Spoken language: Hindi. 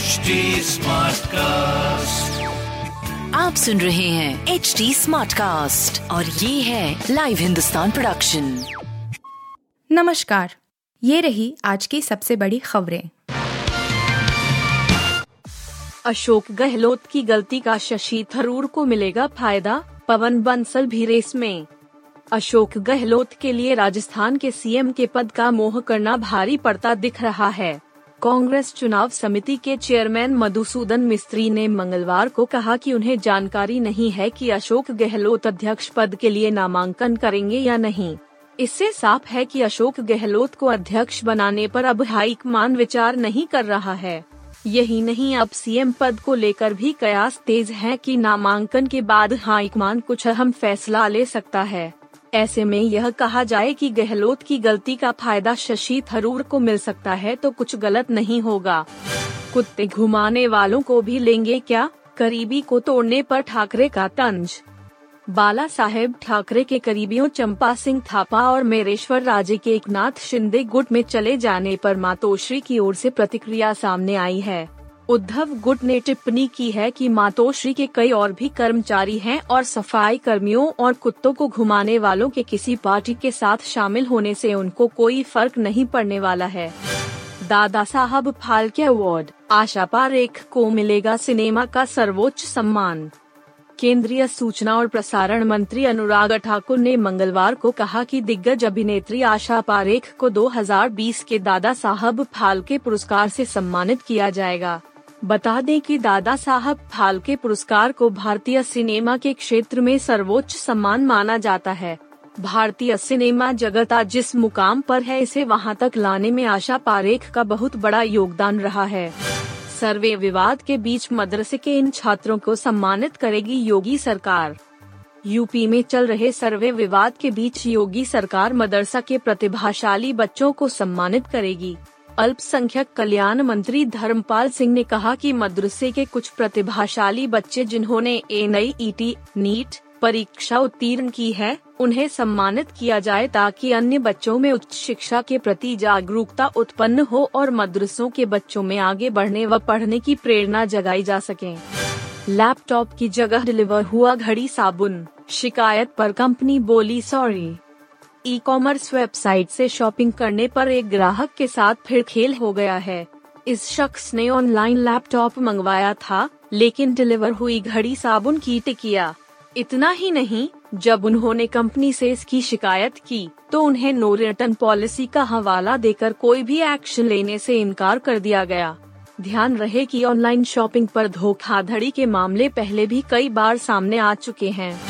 HD कास्ट आप सुन रहे हैं एच डी स्मार्ट कास्ट और ये है लाइव हिंदुस्तान प्रोडक्शन नमस्कार। ये रही आज की सबसे बड़ी खबरें। अशोक गहलोत की गलती का शशि थरूर को मिलेगा फ़ायदा पवन बंसल भी रेस में। अशोक गहलोत के लिए राजस्थान के सीएम के पद का मोह करना भारी पड़ता दिख रहा है। कांग्रेस चुनाव समिति के चेयरमैन मधुसूदन मिस्त्री ने मंगलवार को कहा कि उन्हें जानकारी नहीं है कि अशोक गहलोत अध्यक्ष पद के लिए नामांकन करेंगे या नहीं। इससे साफ़ है कि अशोक गहलोत को अध्यक्ष बनाने पर अब हाईकमान विचार नहीं कर रहा है। यही नहीं, अब सीएम पद को लेकर भी कयास तेज है कि नामांकन के बाद हाईकमान कुछ अहम फैसला ले सकता है। ऐसे में यह कहा जाए कि गहलोत की गलती का फ़ायदा शशि थरूर को मिल सकता है तो कुछ गलत नहीं होगा। कुत्ते घुमाने वालों को भी लेंगे क्या? करीबी को तोड़ने पर ठाकरे का तंज। बाला साहेब ठाकरे के करीबियों चंपा सिंह थापा और मेरेश्वर राजे के एकनाथ शिंदे गुट में चले जाने पर मातोश्री की ओर से प्रतिक्रिया सामने आई है। उद्धव गुट ने टिप्पणी की है कि मातोश्री के कई और भी कर्मचारी हैं और सफ़ाई कर्मियों और कुत्तों को घुमाने वालों के किसी पार्टी के साथ शामिल होने से उनको कोई फ़र्क नहीं पड़ने वाला है। दादा साहब फाल्के अवार्ड, आशा पारेख को मिलेगा सिनेमा का सर्वोच्च सम्मान। केंद्रीय सूचना और प्रसारण मंत्री अनुराग ठाकुर ने मंगलवार को कहा कि दिग्गज अभिनेत्री आशा पारेख को 2020 के दादा साहब फाल्के पुरस्कार से सम्मानित किया जाएगा। बता दें कि दादा साहब फाल्के पुरस्कार को भारतीय सिनेमा के क्षेत्र में सर्वोच्च सम्मान माना जाता है। भारतीय सिनेमा जगत आज जिस मुकाम पर है, इसे वहाँ तक लाने में आशा पारेख का बहुत बड़ा योगदान रहा है। सर्वे विवाद के बीच मदरसे के इन छात्रों को सम्मानित करेगी योगी सरकार। यूपी में चल रहे सर्वे विवाद के बीच योगी सरकार मदरसा के प्रतिभाशाली बच्चों को सम्मानित करेगी। अल्पसंख्यक कल्याण मंत्री धर्मपाल सिंह ने कहा कि मदरसे के कुछ प्रतिभाशाली बच्चे जिन्होंने एन नीट परीक्षा उत्तीर्ण की है, उन्हें सम्मानित किया जाए ताकि अन्य बच्चों में उच्च शिक्षा के प्रति जागरूकता उत्पन्न हो और मदरसों के बच्चों में आगे बढ़ने व पढ़ने की प्रेरणा जगाई जा सके। लैपटॉप की जगह डिलीवर हुआ घड़ी साबुन, शिकायत पर कंपनी बोली सॉरी। ई कॉमर्स वेबसाइट से शॉपिंग करने पर एक ग्राहक के साथ फिर खेल हो गया है। इस शख्स ने ऑनलाइन लैपटॉप मंगवाया था, लेकिन डिलीवर हुई घड़ी साबुन की टिकिया। इतना ही नहीं, जब उन्होंने कंपनी से इसकी शिकायत की तो उन्हें नो रिटर्न पॉलिसी का हवाला देकर कोई भी एक्शन लेने से इनकार कर दिया गया। ध्यान रहे कि ऑनलाइन शॉपिंग पर धोखाधड़ी के मामले पहले भी कई बार सामने आ चुके हैं।